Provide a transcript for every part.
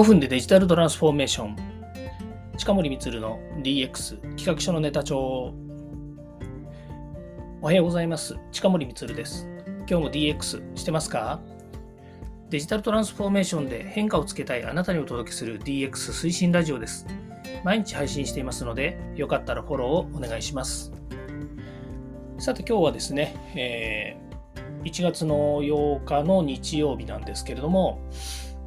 5分でデジタルトランスフォーメーション。近森光の DX 企画書のネタ帳。おはようございます。近森光です。今日も DX してますか？デジタルトランスフォーメーションで変化をつけたいあなたにお届けする DX 推進ラジオです。毎日配信していますのでよかったらフォローをお願いします。さて今日はですね、えー、1月の8日の日曜日なんですけれども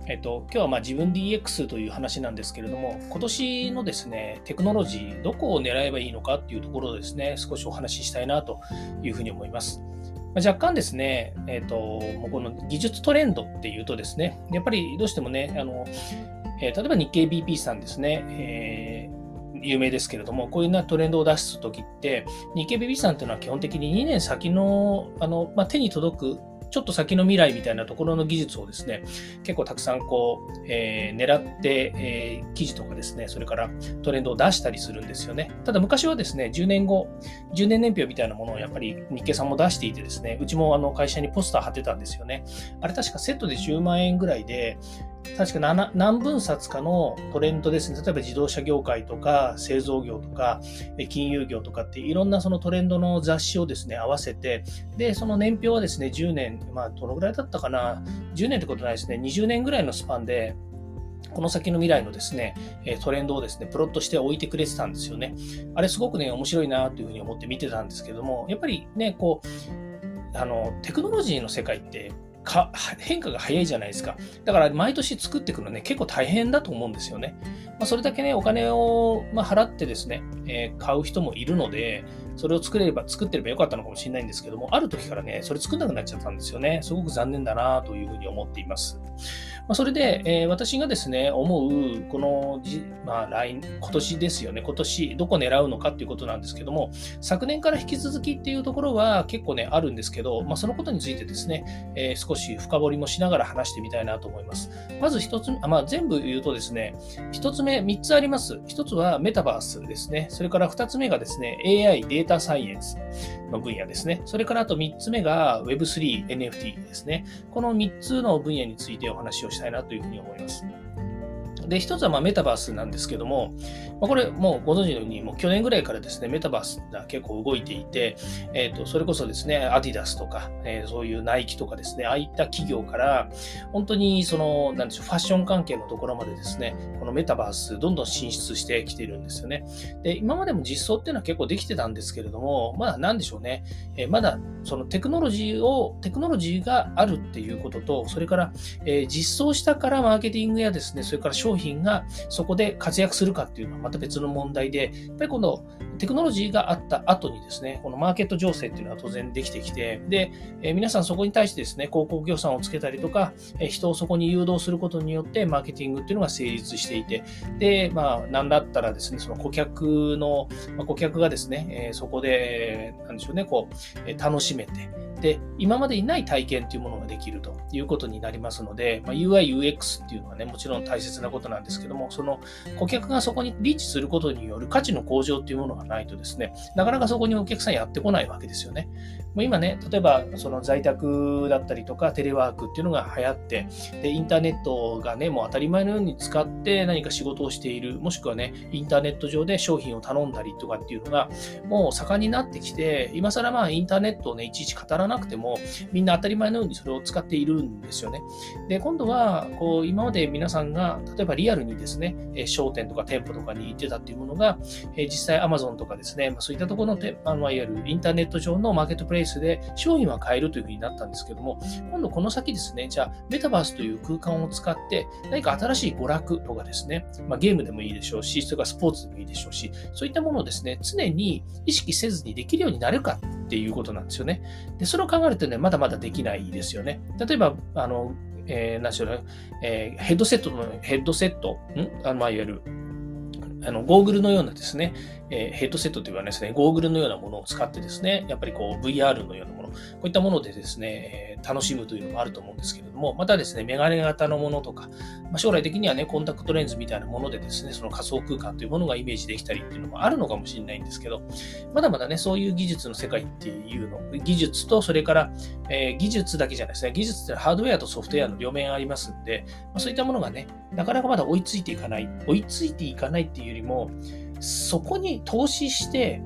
えっと、今日はまあ自分 DX という話なんですけれども、今年のですね、テクノロジー、どこを狙えばいいのかっていうところをですね、少しお話ししたいなというふうに思います。ま、若干ですね、えっと、この技術トレンドっていうとですね、やっぱりどうしてもね、あのえー、例えば日経 BP さんですね、えー有名ですけれども、こういうなトレンドを出すときって、日経 BP さんというのは基本的に2年先のあの、まあ、手に届くちょっと先の未来みたいなところの技術をですね、結構たくさんこう、えー、狙って、えー、記事とかですね、それからトレンドを出したりするんですよね。ただ昔はですね、10年後、10年年表みたいなものをやっぱり日経さんも出していてですね、うちもあの会社にポスター貼ってたんですよね。あれ確かセットで10万円ぐらいで、確か何分冊かのトレンドですね。例えば自動車業界とか製造業とか金融業とかっていろんなそのトレンドの雑誌をですね、合わせて、で、その年表はですね、10年、まあどのぐらいだったかな、10年ってことないですね、20年ぐらいのスパンで、この先の未来のですね、トレンドをですね、プロットして置いてくれてたんですよね。あれすごくね、面白いなというふうに思って見てたんですけども、やっぱりね、こう、あの、テクノロジーの世界ってか変化が早いじゃないですか。だから毎年作っていくのね、結構大変だと思うんですよね。まあ、それだけね、お金を、ま払ってですね、えー、買う人もいるので、それを作れれば、作ってればよかったのかもしれないんですけども、ある時からね、それ作んなくなっちゃったんですよね。すごく残念だなというふうに思っています。まあ、それで、えー、私がですね、思う、このじ、まあ、来、今年ですよね、今年、どこ狙うのかっていうことなんですけども、昨年から引き続きっていうところは結構ね、あるんですけど、まあ、そのことについてですね、えー、少し少し深掘りもしながら話してみたいなと思います。まず1つ、あまあ、全部言うとですね、1つ目、3つあります。1つはメタバースですね。それから2つ目がですね、AI、データサイエンスの分野ですね。それからあと3つ目が Web3、NFT ですね。この3つの分野についてお話をしたいなというふうに思います。で、一つはまメタバースなんですけども、まあ、これもうご存知のように、もう去年ぐらいからですね、メタバースが結構動いていて、え、ー、と、それこそですね、アディダスとか、えー、そういうナイキとかですね、ああいった企業から、本当にその、なんでしょう、ファッション関係のところまでですね、このメタバース、どんどん進出してきているんですよね。で、今までも実装っていうのは結構できてたんですけれども、まだなんでしょうね、えー、まだそのテクノロジーを、テクノロジーがあるっていうことと、それから、え実装したからマーケティングやですね、それから商品がそこで活躍するかっていうのはまた別の問題で、やっぱりこのテクノロジーがあった後にですね、このマーケット情勢っていうのは当然できてきて、で、え皆さんそこに対してですね、広告予算をつけたりとか、え人をそこに誘導することによってマーケティングっていうのが成立していて、で、まあ、なんだったらですね、その顧客の、ま、顧客がですね、えそこで、なんでしょうね、こう、え楽しめて、で、今までにない体験というものができるということになりますので、まあ、UI、UX っていうのはね、もちろん大切なことなんですけども、その顧客がそこにリーチすることによる価値の向上っていうものがないとですね、なかなかそこにお客さんやってこないわけですよね。もう今ね、例えばその在宅だったりとかテレワークっていうのが流行って、で、インターネットがね、もう当たり前のように使って何か仕事をしている、もしくはね、インターネット上で商品を頼んだりとかっていうのが、もう盛んになってきて、今更まあインターネットをね、いちいち語らなくても、みんな当たり前のようにそれを使っているんですよね。で、今度は、こう、今まで皆さんが、例えばリアルにですね、商店とか店舗とかに行ってたっていうものが、実際 Amazon とかですね、そういったところのあのいわゆるインターネット上のマーケットプレイースで商品は買えるというふうになったんですけども、今度この先ですね、じゃあメタバースという空間を使って何か新しい娯楽とかですね、まあ、ゲームでもいいでしょうし、それからスポーツでもいいでしょうし、そういったものをですね、常に意識せずにできるようになるかっていうことなんですよね。で、それを考えるとね、まだまだできないですよね。例えば、あの、えー、何しょうね、えー、ヘッドセットの、ヘッドセット、ん？あの、まあ、いわゆる、あの、ゴーグルのようなですね、え、ヘッドセットというかですね、ゴーグルのようなものを使ってですね、やっぱりこう VR のようなもの、こういったものでですね、楽しむというのもあると思うんですけれども、またですね、メガネ型のものとか、まあ、将来的にはね、コンタクトレンズみたいなものでですね、その仮想空間というものがイメージできたりっていうのもあるのかもしれないんですけど、まだまだね、そういう技術の世界っていうの、技術と、それから、えー、技術だけじゃないですね、技術ってハードウェアとソフトウェアの両面ありますんで、まあ、そういったものがね、なかなかまだ追いついていかない、追いついていかないっていうよりも、そこに投資して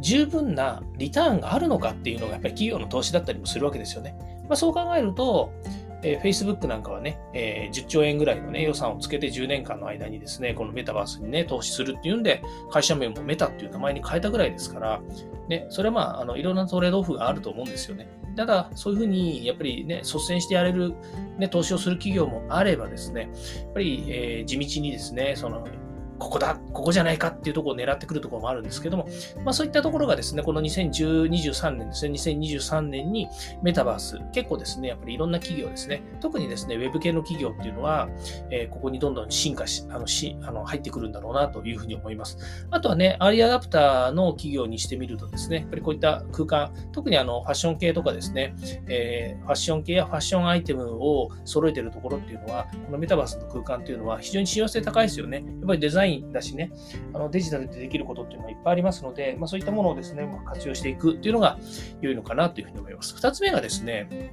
十分なリターンがあるのかっていうのがやっぱり企業の投資だったりもするわけですよね。まあ、そう考えると、えー、Facebook なんかはね、えー、10兆円ぐらいの、ね、予算をつけて10年間の間にですね、このメタバースにね、投資するっていうんで、会社名もメタっていう名前に変えたぐらいですから、ね、それはまあ、あのいろんなトレードオフがあると思うんですよね。ただ、そういうふうに、やっぱりね、率先してやれる、ね、投資をする企業もあればですね、やっぱり、えー、地道にですね、そのここだ、ここじゃないかっていうところを狙ってくるところもあるんですけども、まあそういったところがですね、この2023年ですね、2023年にメタバース、結構ですね、やっぱりいろんな企業ですね、特にですね、ウェブ系の企業っていうのは、えー、ここにどんどん進化し、あの、し、あの、入ってくるんだろうなというふうに思います。あとはね、アーリーアダプターの企業にしてみるとですね、やっぱりこういった空間、特にあの、ファッション系とかですね、えー、ファッション系やファッションアイテムを揃えてるところっていうのは、このメタバースの空間っていうのは非常に信用性高いですよね。やっぱりデザインだしね、あのデジタルでできることっていうのはいっぱいありますので、まあ、そういったものをですね、まあ活用していくっていうのが良いのかなというふうに思います。二つ目がですね、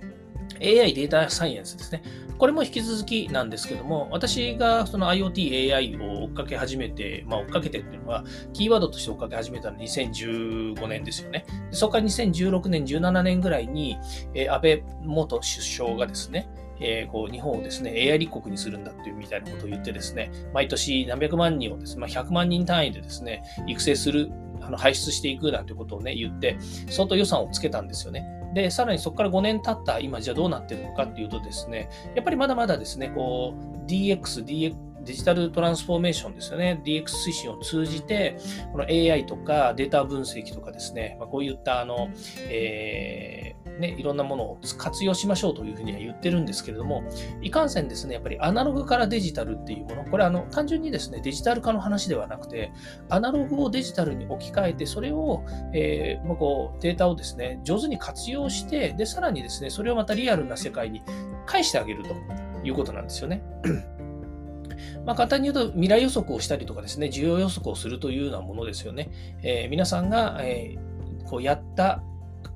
AI データサイエンスですね。これも引き続きなんですけども、私がその IoT、AI を追っかけ始めて、まあ追っかけてっていうのは、キーワードとして追っかけ始めたのは2015年ですよね。そこから2016年、17年ぐらいに、え、安倍元首相がですね、えー、こう日本をですね、AI 立国にするんだっていうみたいなことを言ってですね、毎年何百万人をですね、まあ、100万人単位でですね、育成する、あの排出していくなんてことをね、言って、相当予算をつけたんですよね。で、さらにそこから5年経った今じゃあどうなってるのかっていうとですね、やっぱりまだまだですね、こう DX、DX、デジタルトランスフォーメーションですよね。DX 推進を通じて、この AI とかデータ分析とかですね、まあ、こういったあの、えー、ね、いろんなものを活用しましょうというふうには言ってるんですけれども、いかんせんですね、やっぱりアナログからデジタルっていうもの、これあの単純にですね、デジタル化の話ではなくて、アナログをデジタルに置き換えて、それを、えー、こうデータをですね、上手に活用して、で、さらにですね、それをまたリアルな世界に返してあげるということなんですよね。まあ、簡単に言うと未来予測をしたりとかですね、需要予測をするというようなものですよね。えー、皆さんが、えー、こうやった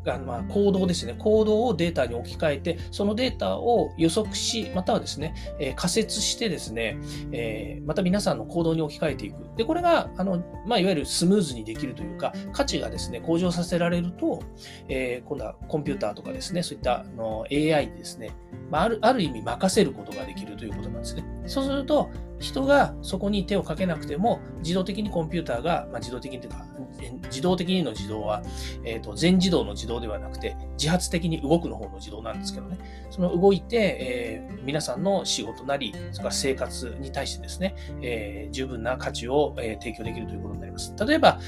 あのまあ行動ですね、行動をデータに置き換えて、そのデータを予測し、またはですね、えー、仮説してですね、えー、また皆さんの行動に置き換えていく。で、これが、あの、まあ、いわゆるスムーズにできるというか、価値がですね、向上させられると、えー、今度はコンピューターとかですね、そういったあの AI にですね、まあ、ある、ある意味任せることができるということなんですね。そうすると、人がそこに手をかけなくても、自動的にコンピューターが、まあ、自動的にというか、自動的にの自動は、えーと、全自動の自動ではなくて、自発的に動くの方の自動なんですけどね、その動いて、えー、皆さんの仕事なり、それから生活に対してですね、えー、十分な価値を、え、提供できるということになります。例えば、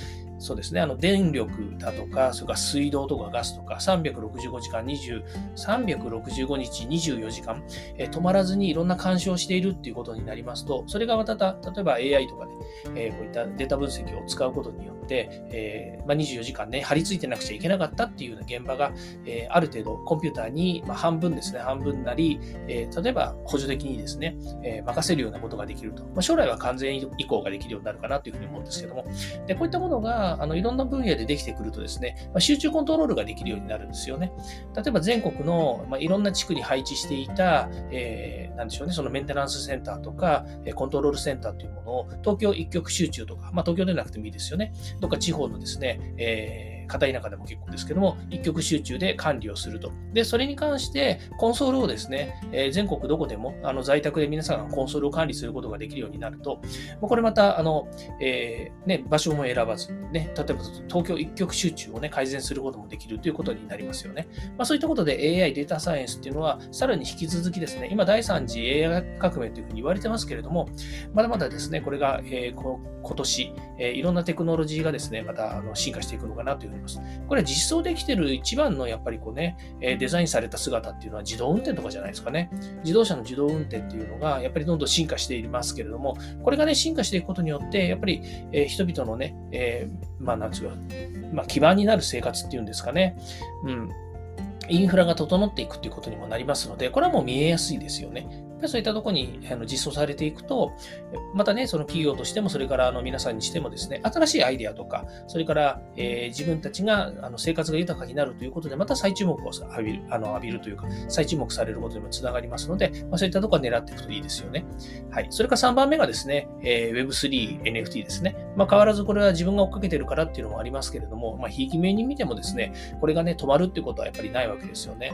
そうですね、あの電力だとか、それから水道とかガスとか、365時間20、365日24時間、えー、止まらずにいろんな干渉をしているっていうことになりますと、それがまた、例えば AI とかで、えー、こういったデータ分析を使うことによって、えー、まあ、24時間ね、張り付いてなくちゃいけなかったっていうような現場が、えある程度コンピューターに、まあ、半分ですね、半分なり、え例えば補助的にですね、え任せるようなことができると。まあ、将来は完全移行ができるようになるかなというふうに思うんですけども、でこういったものがあのいろんな分野でできてくるとですね、まあ、集中コントロールができるようになるんですよね。例えば全国の、まあ、いろんな地区に配置していた、えー、なんでしょうね、そのメンテナンスセンターとか、コントロールセンターというものを東京一極集中とか、まあ、東京でなくてもいいですよね。どっか地方のですね、えー片田舎でも結構ですけども、一極集中で管理をすると。で、それに関して、コンソールをですね、えー、全国どこでも、あの、在宅で皆さんがコンソールを管理することができるようになると、これまた、あの、えー、ね、場所も選ばず、ね、例えば東京一極集中をね、改善することもできるということになりますよね。まあ、そういったことで AI、データサイエンスっていうのは、さらに引き続きですね、今第3次 AI 革命というふうに言われてますけれども、まだまだですね、これが、えー、こ今年、えー、いろんなテクノロジーがですね、またあの進化していくのかなというおります。これは実装できてる一番のやっぱりこうね、えデザインされた姿っていうのは自動運転とかじゃないですかね。自動車の自動運転っていうのがやっぱりどんどん進化していますけれども、これがね、進化していくことによって、やっぱり、え人々のね、えー、まあなんつうか、まあ基盤になる生活っていうんですかね。うん。インフラが整っていくということにもなりますので、これはもう見えやすいですよね。そういったところにあの実装されていくと、またね、その企業としても、それからあの皆さんにしてもですね、新しいアイデアとか、それから、えー、自分たちがあの生活が豊かになるということで、また再注目を浴びるあの浴びるというか、再注目されることにもつながりますので、まあ、そういったところは狙っていくといいですよね。はい。それから3番目がですね、えー、Web3、NFT ですね。まあ、変わらずこれは自分が追っかけてるからっていうのもありますけれども、まあ、ひいき目に見てもですね、これがね、止まるってことはやっぱりないわけですよね。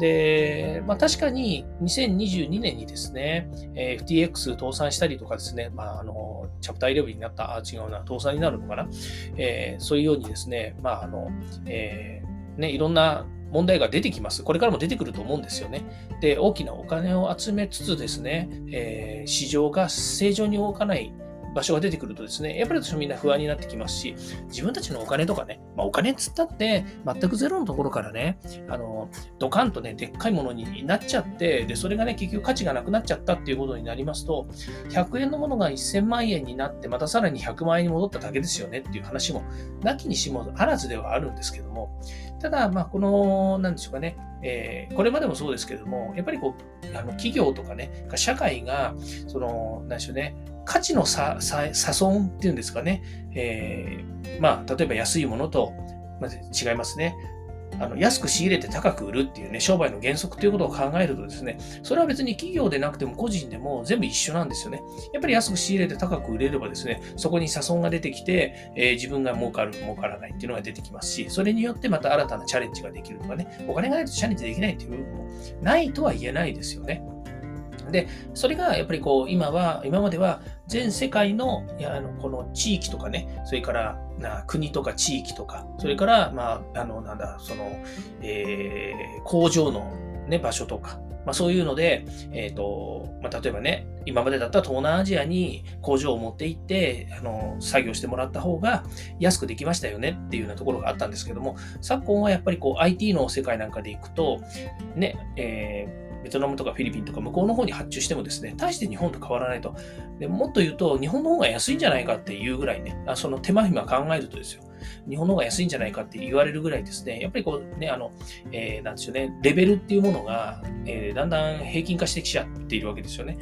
で、まあ、確かに2022年にですね、えー、FTX 倒産したりとかですね、まあ、あの、チャプター11になった、あ、違うな、倒産になるのかな、えー、そういうようにですね、まあ、あの、えー、ね、いろんな問題が出てきます。これからも出てくると思うんですよね。で、大きなお金を集めつつですね、えー、市場が正常に動かない場所が出てくるとですね、やっぱり私もみんな不安になってきますし、自分たちのお金とかね、まあ、お金っつったって全くゼロのところからね、あの、ドカンとね、でっかいものになっちゃって、で、それがね、結局価値がなくなっちゃったっていうことになりますと、100円のものが1000万円になって、またさらに100万円に戻っただけですよねっていう話も、なきにしもあらずではあるんですけども、ただ、まあ、この、なんでしょうかね、えー、これまでもそうですけども、やっぱりこう、あの企業とかね、社会が、その、なんでしょうね、価値の差、損っていうんですかね、えー、まあ、例えば安いものと、まず違いますね。あの安く仕入れて高く売るっていうね、商売の原則ということを考えるとですね、それは別に企業でなくても個人でも全部一緒なんですよね。やっぱり安く仕入れて高く売れればですね、そこに差損が出てきて、えー、自分が儲かる、儲からないっていうのが出てきますし、それによってまた新たなチャレンジができるとかね、お金がないとチャレンジできないっていう部分もないとは言えないですよね。で、それがやっぱりこう、今は、今までは全世界の、やあのこの地域とかね、それからな国とか地域とか、それから、まあ、あの、なんだ、その、えー、工場のね、場所とか、まあそういうので、えっ、ー、と、まあ例えばね、今までだったら東南アジアに工場を持って行って、あの、作業してもらった方が安くできましたよねっていうようなところがあったんですけども、昨今はやっぱりこう IT の世界なんかで行くと、ね、えーベトナムとかフィリピンとか向こうの方に発注してもですね、大して日本と変わらないと。でもっと言うと、日本の方が安いんじゃないかっていうぐらいね、あその手間暇考えるとですよ。日本の方が安いんじゃないかって言われるぐらいですね、やっぱりこうね、あの、えー、なんですよね、レベルっていうものが、えー、だんだん平均化してきちゃっているわけですよね。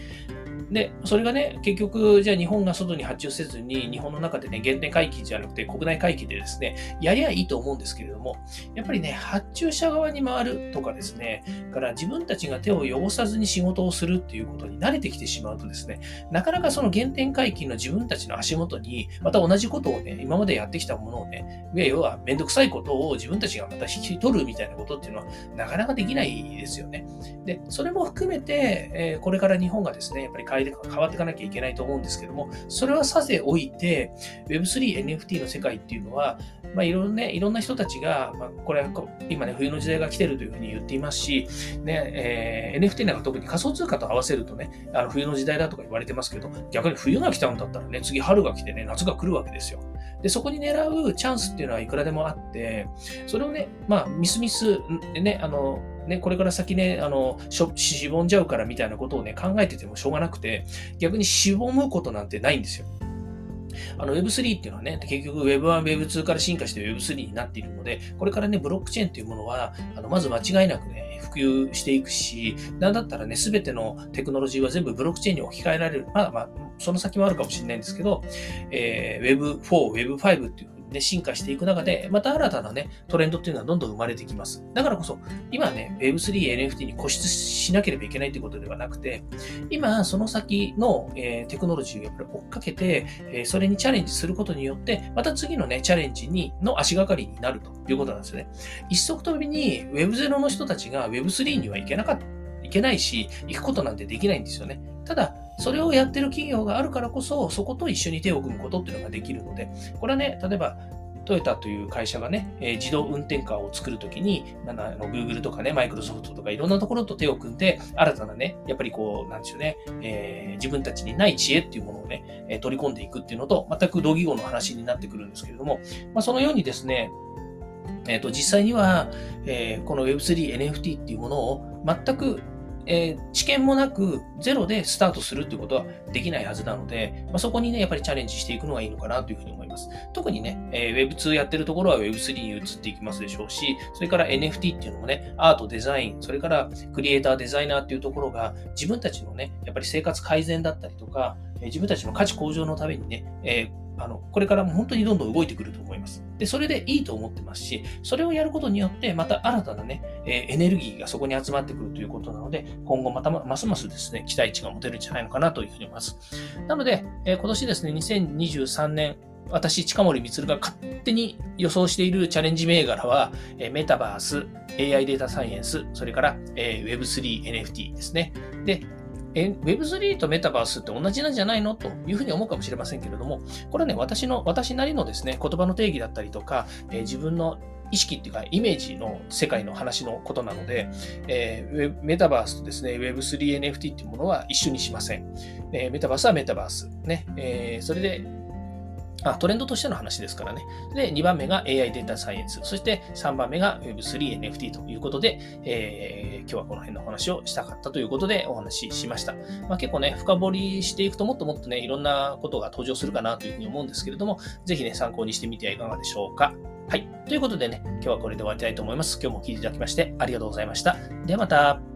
で、それがね、結局、じゃあ日本が外に発注せずに、日本の中でね、限定回帰じゃなくて国内回帰でですね、やりゃいいと思うんですけれども、やっぱりね、発注者側に回るとかですね、から自分たちが手を汚さずに仕事をするっていうことに慣れてきてしまうとですね、なかなかその原点回帰の自分たちの足元に、また同じことをね、今までやってきたものをね、要はめんどくさいことを自分たちがまた引き取るみたいなことっていうのは、なかなかできないですよね。で、それも含めて、え、これから日本がですね、やっぱり変わっていかなきゃいけないと思うんですけども、それはさせおいて、Web3、NFT の世界っていうのは、まあ、いろん、ね、いろんな人たちが、まあ、これ今ね、冬の時代が来てるというふうに言っていますし、ね、えー、NFT なんか特に仮想通貨と合わせるとね、あの冬の時代だとか言われてますけど、逆に冬が来たんだったらね、次春が来てね、夏が来るわけですよ。で、そこに狙うチャンスっていうのはいくらでもあって、それをね、まあ、ミスミス、ね、あの、ね、これから先ね、あの、し、しぼんじゃうからみたいなことをね、考えててもしょうがなくて、逆にしぼむことなんてないんですよ。あの Web3 っていうのはね、結局 Web1、Web2 から進化して Web3 になっているので、これからね、ブロックチェーンっていうものは、あのまず間違いなくね、普及していくし、なんだったらね、すべてのテクノロジーは全部ブロックチェーンに置き換えられる。まあまあ、その先もあるかもしれないんですけど、えー、Web4、Web5 っていうね、進化していく中で、また新たなね、トレンドっていうのはどんどん生まれてきます。だからこそ、今ね、Web3、NFT に固執しなければいけないということではなくて、今、その先の、えー、テクノロジーをやっぱり追っかけて、えー、それにチャレンジすることによって、また次のね、チャレンジに、の足がかりになるということなんですよね。一足飛びに Web0 の人たちが Web3 には行けなかった、けないし、行くことなんてできないんですよね。ただ、それをやってる企業があるからこそ、そこと一緒に手を組むことっていうのができるので、これはね、例えば、トヨタという会社がね、え、自動運転カーを作るときに、あの、Google とかね、マイクロソフトとかいろんなところと手を組んで、新たなね、やっぱりこう、なんでしょうね、えー、自分たちにない知恵っていうものをね、え、取り込んでいくっていうのと、全く同義語の話になってくるんですけれども、まあ、そのようにですね、えっ、と、実際には、えー、この Web3、NFT っていうものを全くえー、知見もなくゼロでスタートするということはできないはずなので、まあ、そこにね、やっぱりチャレンジしていくのがいいのかなというふうに思います。特にね、えー、Web2 やってるところは Web3 に移っていきますでしょうし、それから NFT っていうのもね、アート、デザイン、それからクリエイター、デザイナーっていうところが自分たちのね、やっぱり生活改善だったりとか、自分たちの価値向上のためにね、えーあの、これからも本当にどんどん動いてくると思います。で、それでいいと思ってますし、それをやることによって、また新たなね、えエネルギーがそこに集まってくるということなので、今後またますますですね、期待値が持てるんじゃないのかなというふうに思います。なので、え今年ですね、2023年、私、近森光が勝手に予想しているチャレンジ銘柄は、えメタバース、AI データサイエンス、それから、え Web3、NFT ですね。で、Web3 とメタバースって同じなんじゃないの？というふうに思うかもしれませんけれども、これはね、私の、私なりのですね、言葉の定義だったりとか、えー、自分の意識っていうか、イメージの世界の話のことなので、えー、メタバースとですね、Web3、NFT っていうものは一緒にしません。えー、メタバースはメタバース。ね。えー、それで、あ、トレンドとしての話ですからね。で、2番目が AI データサイエンス。そして3番目が Web3、NFT ということで、えー、今日はこの辺の話をしたかったということでお話ししました。まあ、結構ね、深掘りしていくともっともっとね、いろんなことが登場するかなというふうに思うんですけれども、ぜひね、参考にしてみてはいかがでしょうか。はい。ということでね、今日はこれで終わりたいと思います。今日も聞いていただきましてありがとうございました。ではまた。